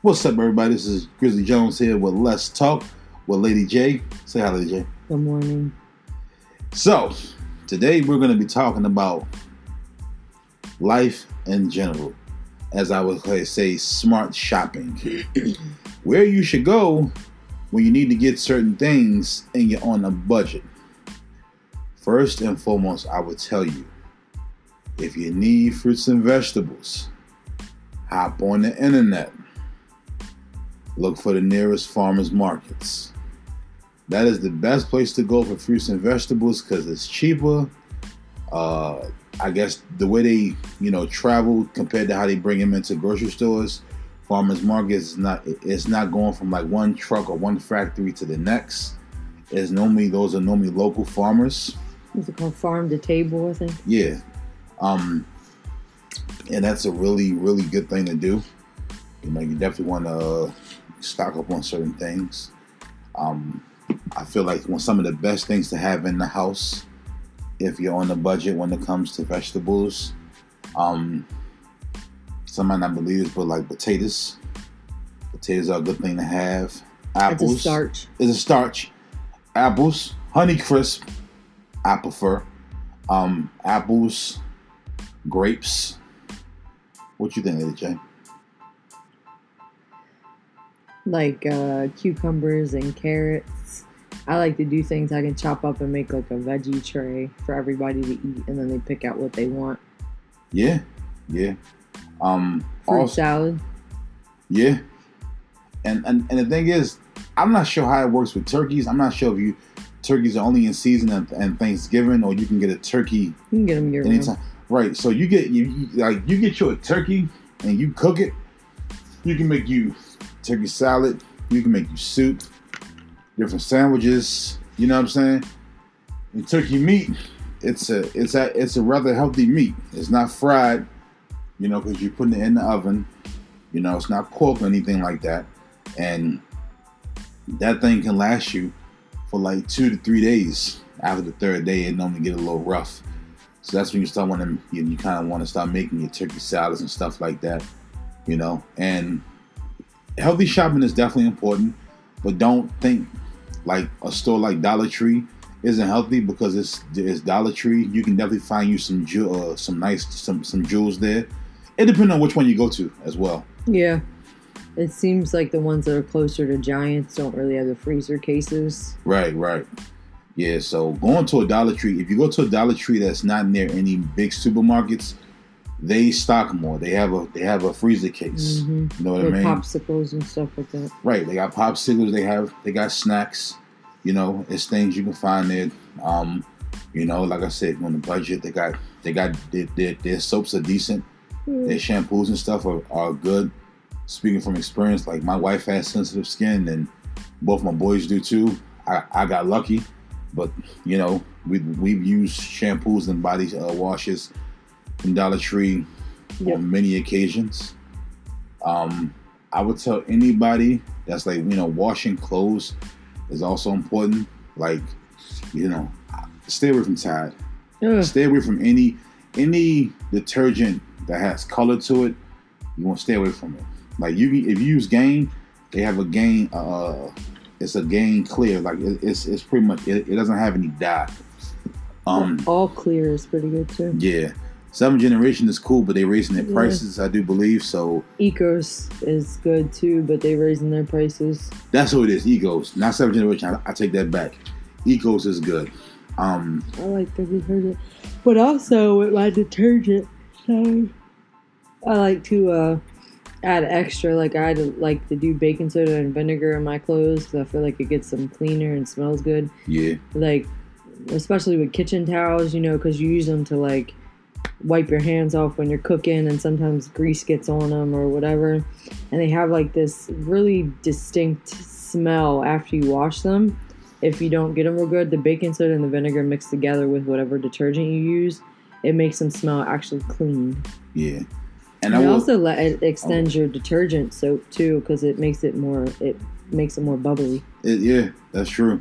What's up, everybody? This is Grizzly Jones here with Let's Talk with Lady J. Say hi, Lady J. Good morning. So, today we're going to be talking about life in general. As I would say, smart shopping. Where you should go when you need to get certain things and you're on a budget. First and foremost, I would tell you if you need fruits and vegetables, hop on the internet. Look for the nearest farmers markets. That is the best place to go for fruits and vegetables because it's cheaper. Uh, I guess the way they, you know, travel compared to how they bring them into grocery stores, farmers markets is not it's not going from like one truck or one factory to the next. It's normally those are normally local farmers. What's it called? Farm to table, I think. Yeah. Um and that's a really, really good thing to do. You know, you definitely want to stock up on certain things. Um, I feel like one some of the best things to have in the house, if you're on a budget when it comes to vegetables. Um, some might not believe this, but like potatoes, potatoes are a good thing to have. Apples, It's a starch. is a starch. Apples, Honey Crisp, I prefer. Um, apples, grapes. What you think, Lady Like uh, cucumbers and carrots. I like to do things I can chop up and make like a veggie tray for everybody to eat, and then they pick out what they want. Yeah, yeah. Um, Fruit also, salad. yeah. And, and and the thing is, I'm not sure how it works with turkeys. I'm not sure if you turkeys are only in season and, and Thanksgiving, or you can get a turkey You can get them year round. anytime. Right. So you get you, you like you get you a turkey and you cook it. You can make you turkey salad. You can make you soup, different sandwiches. You know what I'm saying? And turkey meat, it's a it's a it's a rather healthy meat. It's not fried, you know, because you're putting it in the oven. You know, it's not pork or anything like that, and that thing can last you for like two to three days. After the third day, it normally get a little rough. So that's when you start wanting you, you kind of want to start making your turkey salads and stuff like that, you know. And healthy shopping is definitely important, but don't think like a store like Dollar Tree isn't healthy because it's it's Dollar Tree. You can definitely find you some ju- uh, some nice some some jewels there. It depends on which one you go to as well. Yeah. It seems like the ones that are closer to Giants don't really have the freezer cases. Right, right. Yeah, so going to a Dollar Tree, if you go to a Dollar Tree that's not near any big supermarkets, they stock more. They have a they have a freezer case. hmm You know what I mean? popsicles and stuff like that. Right. They got popsicles. They have they got snacks. You know, it's things you can find there. Um, you know, like I said, on the budget, they got they got their, their, their soaps are decent. Their shampoos and stuff are, are good. Speaking from experience, like my wife has sensitive skin, and both my boys do too. I, I got lucky, but you know, we we've used shampoos and body uh, washes from Dollar Tree Yep. on many occasions. Um, I would tell anybody that's like you know washing clothes is also important. Like you know, stay away from Tide. Ugh. Stay away from any any detergent that has color to it. You want to stay away from it. Like you, if you use Gain, they have a Gain. Uh, it's a Gain Clear. Like it, it's it's pretty much it, it doesn't have any dye. Um, All clear is pretty good too. yeah, Seven Generation is cool, but they raising their Yeah. prices. I do believe so. Ecos is good too, but they raising their prices. That's who it is. Ecos, not Seven Generation. I, I take that back. Ecos is good. Um, I like the detergent, but also with my detergent, sorry, I like to uh, add extra. Like I like to do baking soda and vinegar in my clothes because I feel like it gets them cleaner and smells good. yeah, Like especially with kitchen towels, you know, because you use them to like wipe your hands off when you're cooking, and sometimes grease gets on them or whatever, and they have like this really distinct smell after you wash them. If you don't get them real good, the baking soda and the vinegar mixed together with whatever detergent you use, it makes them smell actually clean. yeah. And, And I it will, also let it extends oh. your detergent soap too, because it makes it more it makes it more bubbly. It, yeah, that's true.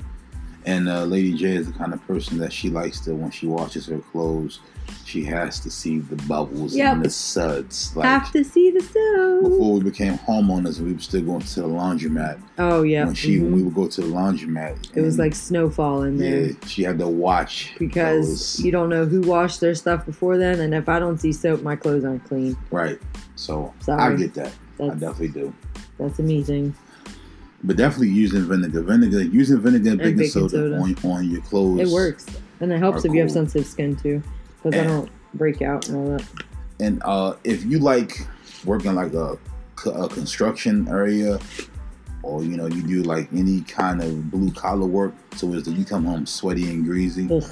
And uh, Lady J is the kind of person that she likes to when she washes her clothes, she has to see the bubbles Yep. and the suds. Like Have to see the stove. before we became homeowners, we were still going to the laundromat. Oh yeah. When she when mhm. we would go to the laundromat, It was like snowfall in there. yeah, she had to watch because those. you don't know who washed their stuff before then, and if I don't see soap, my clothes aren't clean. right. So I get that. I That's definitely do. that's a me thing. But definitely using vinegar, vinegar, using vinegar and And baking, baking soda, soda. On, on your clothes. It works, and it helps if you have sensitive skin too, because I don't break out and all that. And uh, if you like working like a, a construction area, or you know you do like any kind of blue collar work, so as that you come home sweaty and greasy, Ugh.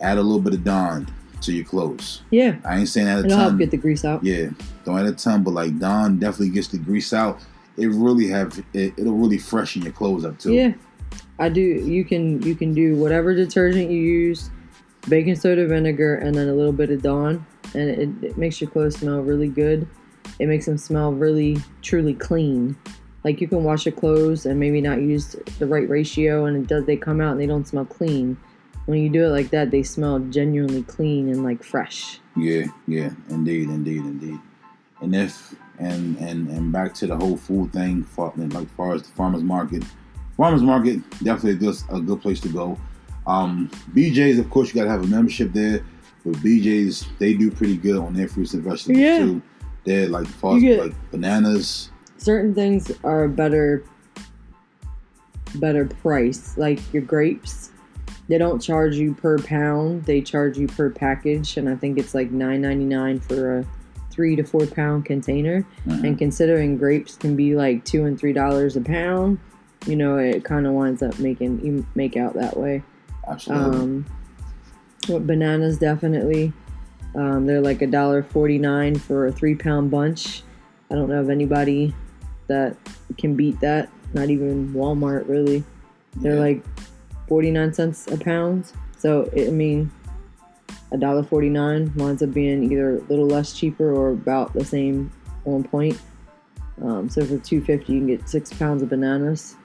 add a little bit of Dawn to your clothes. Yeah, I ain't saying add a it'll help get the grease out. Yeah, don't add a ton, but like Dawn definitely gets the grease out. It really have it, it'll really freshen your clothes up too. Yeah, I do. You can you can do whatever detergent you use, baking soda, vinegar, and then a little bit of Dawn, and it, it makes your clothes smell really good. It makes them smell really truly clean. Like you can wash your clothes and maybe not use the right ratio, and it does. They come out and they don't smell clean. When you do it like that, they smell genuinely clean and like fresh. Yeah, yeah, indeed, indeed, indeed. And if and and and back to the whole food thing, like far as the farmers market, farmers market definitely just a good place to go. Um, BJ's, of course, you gotta have a membership there. But BJ's, they do pretty good on their fruits and vegetables Yeah. too. They're like far as like bananas. certain things are better better price like your grapes they don't charge you per pound they charge you per package and i think it's like 9.99 for a three to four pound container Mhm. and considering grapes can be like two and three dollars a pound you know it kind of winds up making you make out that way Absolutely. um, what bananas definitely. Um, they're like a dollar forty nine for a three pound bunch. I don't know of anybody that can beat that. Not even Walmart really. They're Yeah. like forty nine cents a pound. So it, I mean, a dollar forty nine winds up being either a little less cheaper or about the same on point. Um, so for two fifty, you can get six pounds of bananas.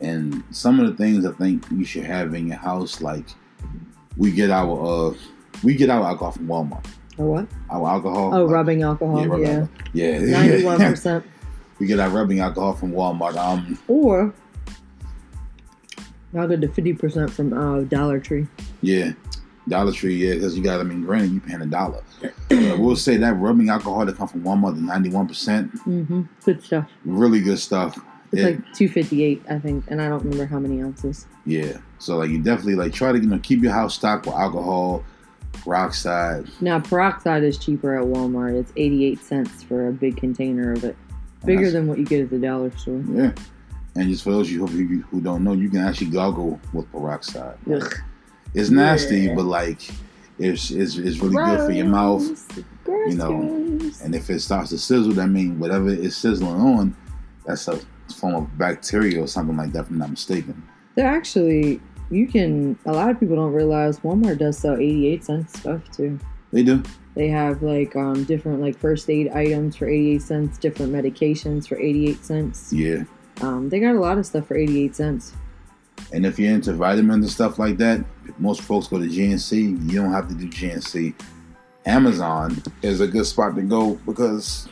and some of the things I think you should have in your house, like we get our uh we get our alcohol from Walmart. Or what? Our alcohol. Oh, like- rubbing alcohol. Yeah, rubbing Yeah, alcohol. Yeah. ninety one percent. we get our rubbing alcohol from Walmart. Um, Or I'll to fifty percent from uh, Dollar Tree. yeah, Dollar Tree. Yeah, because you got. I mean, granted, you paying a dollar. But we'll say that rubbing alcohol that come from Walmart, ninety one percent, Mm-hmm. Good stuff. really good stuff. It's Yeah, like two fifty eight, I think, and I don't remember how many ounces. yeah. So like, you definitely like try to you know keep your house stocked with alcohol, peroxide. Now peroxide is cheaper at Walmart. It's eighty eight cents for a big container of it, bigger than what you get at the dollar store. Yeah. And just for those of you who, who don't know, you can actually gargle with peroxide. Ugh. It's nasty, Yeah. but like it's it's, it's really good for your mouth. You know. And if it starts to sizzle, that means whatever it's sizzling on, that's a form of bacteria or something like that, if I'm not mistaken. They're actually you can. A lot of people don't realize Walmart does sell eighty eight cents stuff too. They do. They have like um, different like first aid items for 88 cents, different medications for 88 cents. Yeah. Um, they got a lot of stuff for 88 cents. And if you're into vitamins and stuff like that, most folks go to GNC. You don't have to do GNC. Amazon is a good spot to go because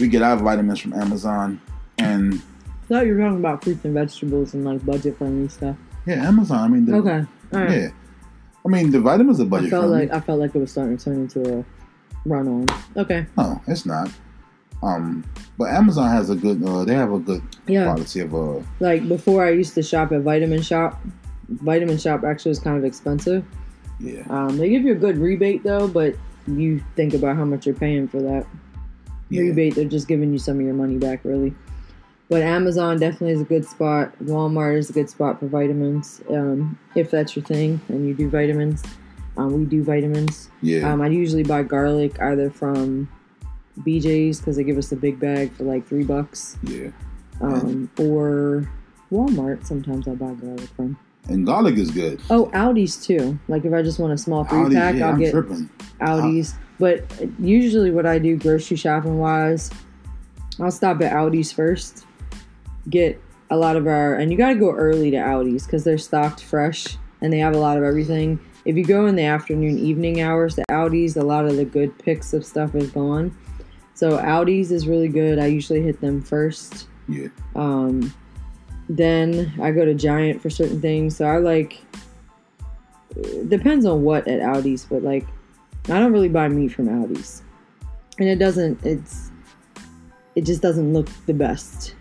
we get our vitamins from Amazon. And I thought you were talking about fruits and vegetables and like budget friendly stuff. yeah, Amazon. I mean, the, Okay, all right. yeah. I mean, the vitamins are budget. I felt friendly. like I felt like it was starting to turn into a run on. Okay, No, it's not. Um, but Amazon has a good. Uh, they have a good yeah. quality of. Uh, Like before, I used to shop at Vitamin Shoppe. Vitamin Shoppe actually was kind of expensive. yeah, Um, they give you a good rebate though, but you think about how much you're paying for that. yeah, rebate. They're just giving you some of your money back, really. But Amazon definitely is a good spot. Walmart is a good spot for vitamins, um, if that's your thing and you do vitamins. Um, we do vitamins. yeah. Um, I usually buy garlic either from BJ's because they give us a big bag for like three bucks, yeah. um, or Walmart. Sometimes I buy garlic from. And garlic is good. Oh, Aldi's too. Like if I just want a small three Aldi, pack, yeah, I'll I'm get tripping. Aldi's. But usually, what I do grocery shopping wise, I'll stop at Aldi's first, get a lot of our and you got to go early to Aldi's because they're stocked fresh and they have a lot of everything. If you go in the afternoon, evening hours to Aldi's, a lot of the good picks of stuff is gone. So Aldi's is really good. I usually hit them first. Yeah. Um, then I go to Giant for certain things. So I like depends on what at Aldi's, but like I don't really buy meat from Aldi's, and it doesn't. It's it just doesn't look the best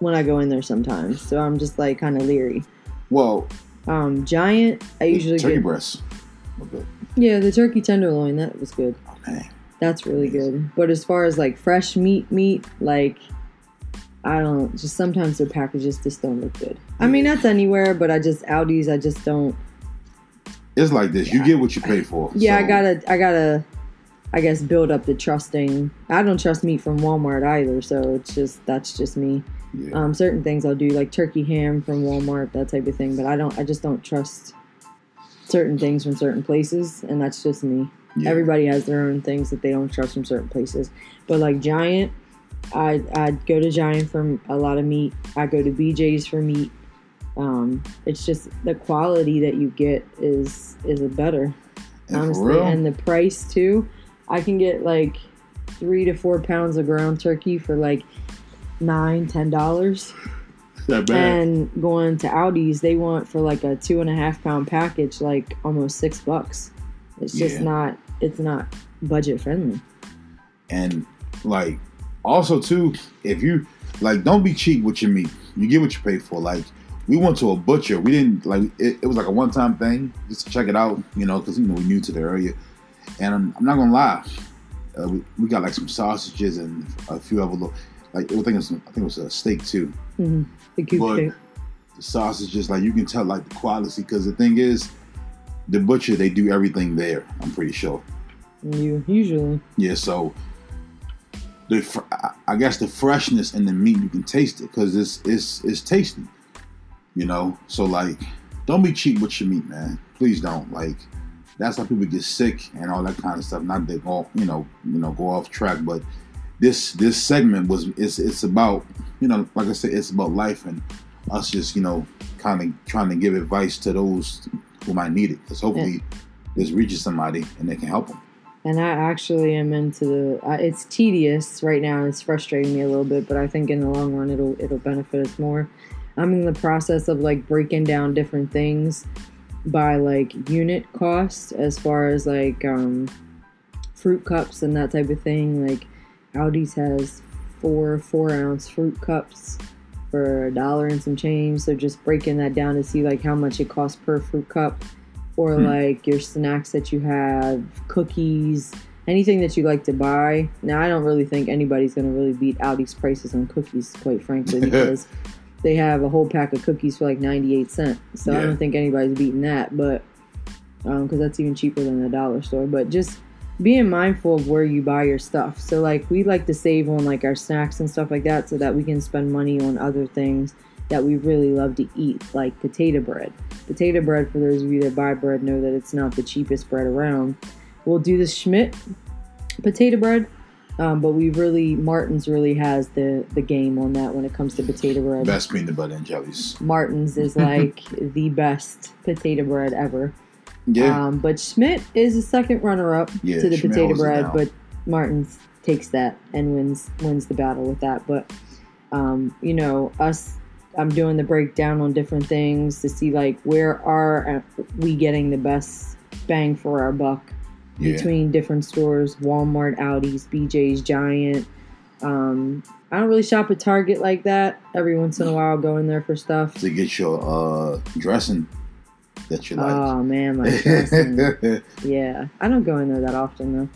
when I go in there sometimes. So I'm just like kind of leery. Well, Um, Giant, I usually turkey get breasts. Okay. yeah the turkey tenderloin. That was good. Oh, man. That's really good. But as far as like fresh meat, meat, like I don't just sometimes their packages just don't look good. I mean that's anywhere, but I just Aldi's I just don't. It's like this. You get what you pay for. Yeah, I gotta I gotta I guess build up the trusting. I don't trust meat from Walmart either, so it's just that's just me. Yeah. Um, certain things I'll do like turkey ham from Walmart, that type of thing, but I don't I just don't trust certain things from certain places, and that's just me. Yeah. Everybody has their own things that they don't trust from certain places. But like Giant, I I'd go to Giant for a lot of meat. I go to BJ's for meat. Um, it's just the quality that you get is is a better And honestly, and the price too. I can get like three to four pounds of ground turkey for like nine ten dollars. that bad. And going to Aldi's, they want for like a two and a half pound package, like almost six bucks. It's just Yeah. not. It's not budget friendly. And like also too, if you like don't be cheap with your meat. You get what you pay for. Like we went to a butcher. We didn't like it, it was like a one time thing just to check it out, you know, because you know we're new to the area. And I'm, I'm not gonna lie, uh, we, we got like some sausages and a few other little like I think it was I think it was a steak too. hmm The cube But- steak. The sausages like you can tell like the quality because the thing is, the butcher they do everything there. I'm pretty sure. You usually. Yeah, so the fr- I- I guess the freshness in the meat you can taste it because it's it's it's tasty, you know. So like, don't be cheap with your meat, man. Please don't. Like, that's how people get sick and all that kind of stuff. Not that go you know you know go off track, but this this segment was it's it's about you know like I said it's about life and us just you know kind of trying to give advice to those who might need it because hopefully this reaches somebody and they can help them. And I actually am into the. Uh, it's tedious right now. and It's frustrating me a little bit, but I think in the long run it'll it'll benefit us more. I'm in the process of like breaking down different things by like unit cost as far as like um, fruit cups and that type of thing. Like Aldi's has four four ounce fruit cups for a dollar and some change. So just breaking that down to see like how much it costs per fruit cup, or Hmm. like your snacks that you have, cookies, anything that you like to buy. Now I don't really think anybody's gonna really beat Aldi's prices on cookies, quite frankly, because they have a whole pack of cookies for like ninety eight cents. So I don't think anybody's beating that, but because that's even cheaper than the dollar store. But just being mindful of where you buy your stuff. So like we like to save on like our snacks and stuff like that so that we can spend money on other things that we really love to eat, like potato bread. Potato bread, for those of you that buy bread, know that it's not the cheapest bread around. We'll do the Schmidt potato bread, um, but we really Martin's really has the the game on that when it comes to potato bread. Best peanut butter and jellies. Martin's is like the best potato bread ever. Yeah. Um, but Schmidt is a second runner up Yeah, to the Schmidt potato bread, but Martin's takes that and wins wins the battle with that. But um, you know, us I'm doing the breakdown on different things to see like where are uh, we getting the best bang for our buck yeah. between different stores, Walmart, Aldi's, BJ's, Giant. Um, I don't really shop at Target like that. Every once in a while, I'll go in there for stuff. to get your uh dressing that you like. Oh man, my dressing. yeah, I don't go in there that often though.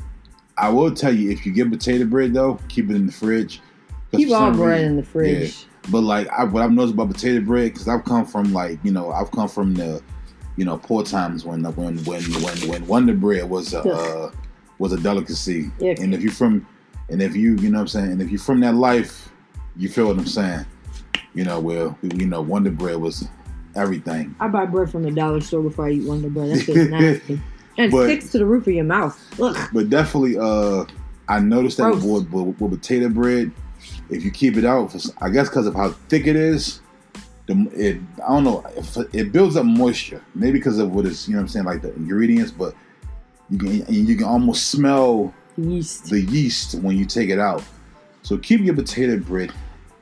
I will tell you if you get potato bread though, keep it in the fridge. Keep all bread reason- in the fridge. But like I, what I've noticed about potato bread, because I've come from like you know I've come from the you know poor times when when when when when Wonder Bread was a uh, was a delicacy, Yeah. and if you from and if you you know what I'm saying, and if you're from that life, you feel what I'm saying. You know, where you know Wonder Bread was everything. I buy bread from the dollar store before I eat Wonder Bread. That's just nasty. And it But- sticks to the roof of your mouth. Ugh. But definitely, uh, I noticed that with, with, with potato bread, if you keep it out, for, I guess because of how thick it is, the it I don't know it builds up moisture. Maybe because of what it's you know what I'm saying like the ingredients, but you can and you can almost smell Yeast. the yeast when you take it out. So keep your potato bread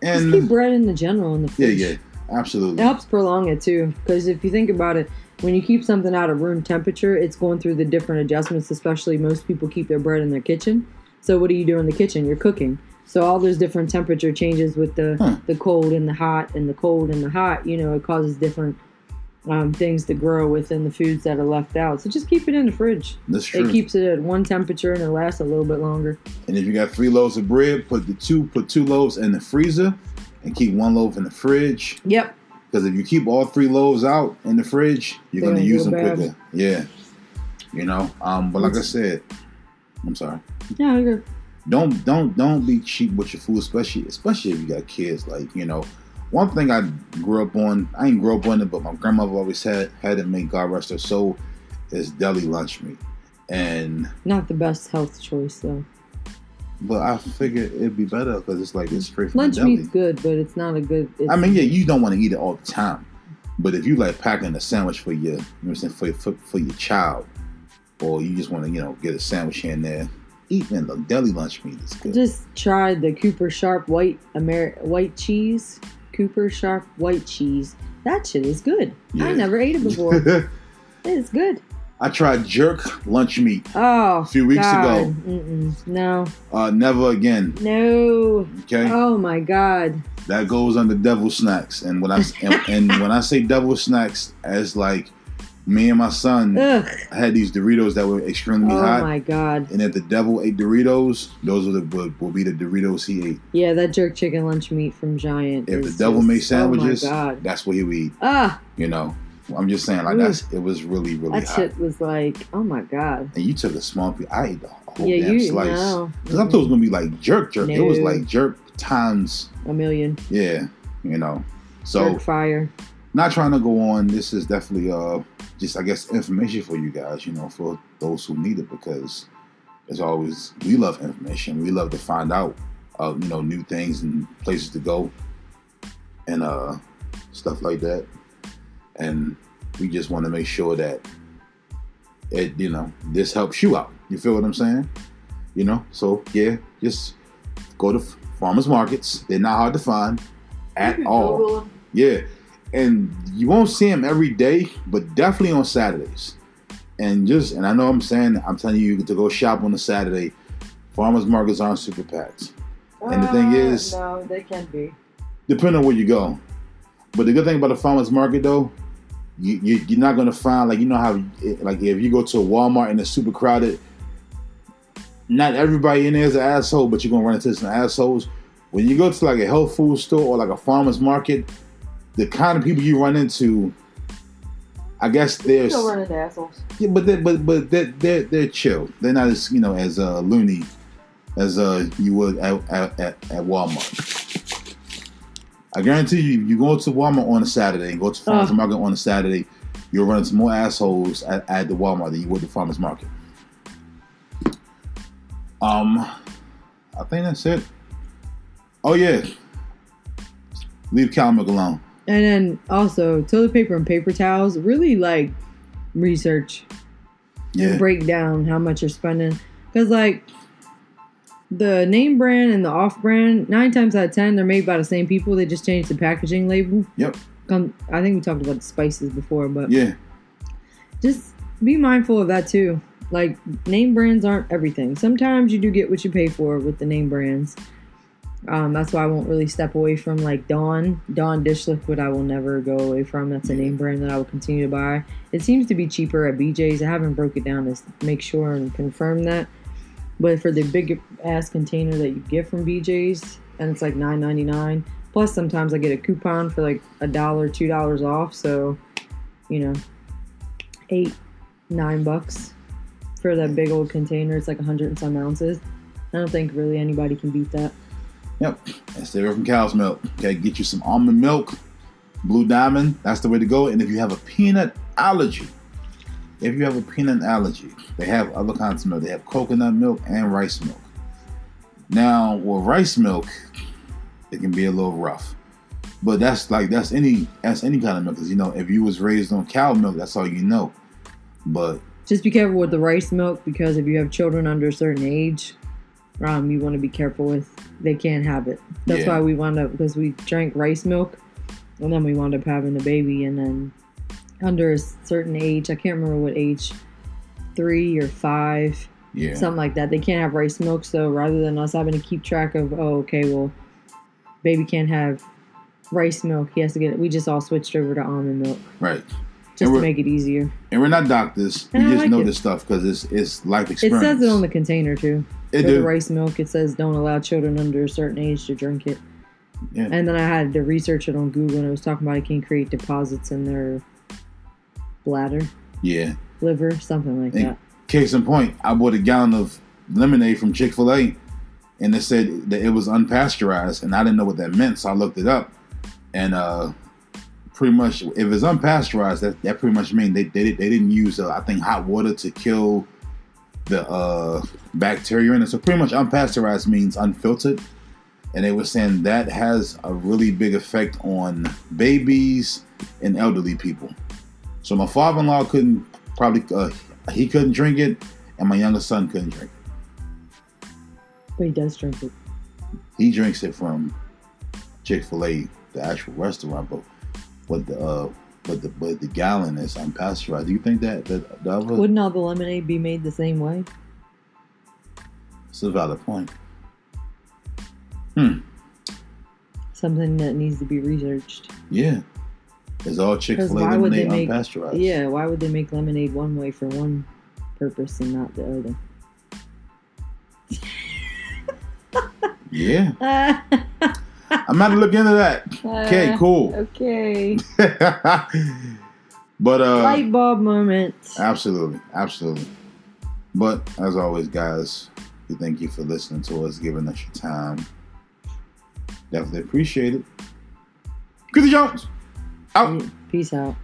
Just and keep bread in the general in the yeah fridge. yeah It absolutely It helps prolong it too, because if you think about it, when you keep something out of room temperature, it's going through the different adjustments. Especially most people keep their bread in their kitchen. So what do you do in the kitchen? You're cooking. So all those different temperature changes with the Huh. the cold and the hot and the cold and the hot, you know, it causes different um, things to grow within the foods that are left out. So just keep it in the fridge. that's true. It keeps it at one temperature and it lasts a little bit longer. and if you got three loaves of bread, put the two put two loaves in the freezer and keep one loaf in the fridge. Yep. Because if you keep all three loaves out in the fridge, you're going to use them bad. quicker. Yeah. You know. Um. But like I said, I'm sorry. Yeah, I agree. Don't don't don't be cheap with your food, especially especially if you got kids. Like you know, one thing I grew up on. I ain't grew up on it, but my grandmother always had had to make God rest her soul is deli lunch meat. And Not the best health choice though. But I figured it'd be better because it's like it's straight from Lunch the deli. meat's good, but it's not a good. I mean, yeah, you don't want to eat it all the time, but if you like packing a sandwich for your, you know what I'm saying, for for, for your child, or you just want to, you know, get a sandwich here and there, eating the deli lunch meat is good. just try the Cooper Sharp white Amer- white cheese. Cooper Sharp white cheese. That shit is good. Yeah. I never ate it before. it's good. I tried jerk lunch meat Oh, a few weeks God. ago. Mm-mm. No, Uh, never again. no. Okay, Oh my God. that goes under devil snacks. And when I and, and when I say devil snacks, as like me and my son Ugh. had these Doritos that were extremely Oh hot. Oh my God. And if the devil ate Doritos, those would, will be the Doritos he ate. Yeah, that jerk chicken lunch meat from Giant. If is the devil just- made sandwiches, Oh my God. that's what he would eat. Ah, You know, I'm just saying, like that's it was really really that hot. shit was like, oh my God. And you took a small piece. I ate the whole Yeah, damn you slice no. because I thought it was gonna be like jerk jerk. It was like jerk times, a million. yeah. You know, so jerk fire. not trying to go on. This is definitely uh just I guess information for you guys. You know, for those who need it because as always we love information. We love to find out uh, you know new things and places to go and uh stuff like that. And we just want to make sure that it you know this helps you out. You feel what I'm saying? You know, so yeah, just go to farmers markets. They're not hard to find at all. Yeah, and you won't see them every day, but definitely on Saturdays. And just and I know I'm saying I'm telling you to go shop on a Saturday. Farmers markets aren't super packed, And the thing ah, is- no, they can be. depending on where you go. But the good thing about the farmers market though, you, you you're not gonna find like you know how like if you go to a Walmart and it's super crowded. Not everybody in there is an asshole, but you're gonna run into some assholes. When you go to like a health food store or like a farmer's market, the kind of people you run into, I guess there's Still running into assholes. yeah, but they but but they're, they're they're chill. They're not as you know as uh, loony as uh you would at, at, at Walmart. I guarantee you, you go to Walmart on a Saturday and go to farmers Ugh. market on a Saturday, you'll run into more assholes at, at the Walmart than you would the farmers market. Um, I think that's it. Oh yeah, leave cow milk alone. And then also toilet paper and paper towels. Really like research Yeah, and break down how much you're spending. Because like the name brand and the off brand, nine times out of ten, they're made by the same people. They just changed the packaging label. Yep. Come, I think we talked about the spices before, but yeah, just be mindful of that too. Like name brands aren't everything. Sometimes you do get what you pay for with the name brands. Um, that's why I won't really step away from like Dawn. Dawn dish liquid I will never go away from. That's a name brand that I will continue to buy. It seems to be cheaper at BJ's. I haven't broke it down to make sure and confirm that. But for the big ass container that you get from BJ's, and it's like nine ninety nine. Plus sometimes I get a coupon for like a dollar, two dollars off. So, you know, eight, nine bucks for that big old container. It's like a hundred and some ounces. I don't think really anybody can beat that. Yep, and stay away from cow's milk. Okay, get you some almond milk, Blue Diamond. That's the way to go. And if you have a peanut allergy, if you have a peanut allergy, they have other kinds of milk. They have coconut milk and rice milk. Now, with rice milk, it can be a little rough. But that's like that's any that's any kind of milk. Cause you know, if you was raised on cow milk, that's all you know. But Just be careful with the rice milk because if you have children under a certain age, um, you want to be careful with. They can't have it. That's Yeah. why we wound up because we drank rice milk, and then we wound up having the baby, and then under a certain age, I can't remember what age, three or five, yeah, something like that. They can't have rice milk. So rather than us having to keep track of, oh, okay, well, baby can't have rice milk. He has to get it. We just all switched over to almond milk right. just to make it easier. And we're not doctors. And we I just like know it. this stuff because it's it's life experience. It says it on the container too. It the rice milk, it says don't allow children under a certain age to drink it. Yeah. And then I had to research it on Google, and it was talking about it can create deposits in their bladder, Yeah. liver, something like Hey. that. Case in point, I bought a gallon of lemonade from Chick Fil A, and it said that it was unpasteurized, and I didn't know what that meant, so I looked it up, and uh, pretty much if it's unpasteurized, that, that pretty much means they they, they didn't use uh, I think hot water to kill the uh, bacteria in it. So pretty much unpasteurized means unfiltered, and they were saying that has a really big effect on babies and elderly people. So my father-in-law couldn't probably uh, he couldn't drink it, and my younger son couldn't drink it. But he does drink it. He drinks it from Chick Fil A, the actual restaurant, but but the uh, but the but the gallon is unpasteurized. Do you think that that other? Wouldn't all the lemonade be made the same way? It's a valid point. Hmm. Something that needs to be researched. Yeah, it's all Chick Fil A 'Cause why would they lemonade make- unpasteurized. Yeah, why would they make lemonade one way for one purpose and not the other? yeah. Uh, I'm about to look into that. Okay, cool. Okay. but uh, Light bulb moment. Absolutely, absolutely. But as always, guys, we thank you for listening to us, giving us your time. Definitely appreciate it. Chrissy Jones, out. Peace out.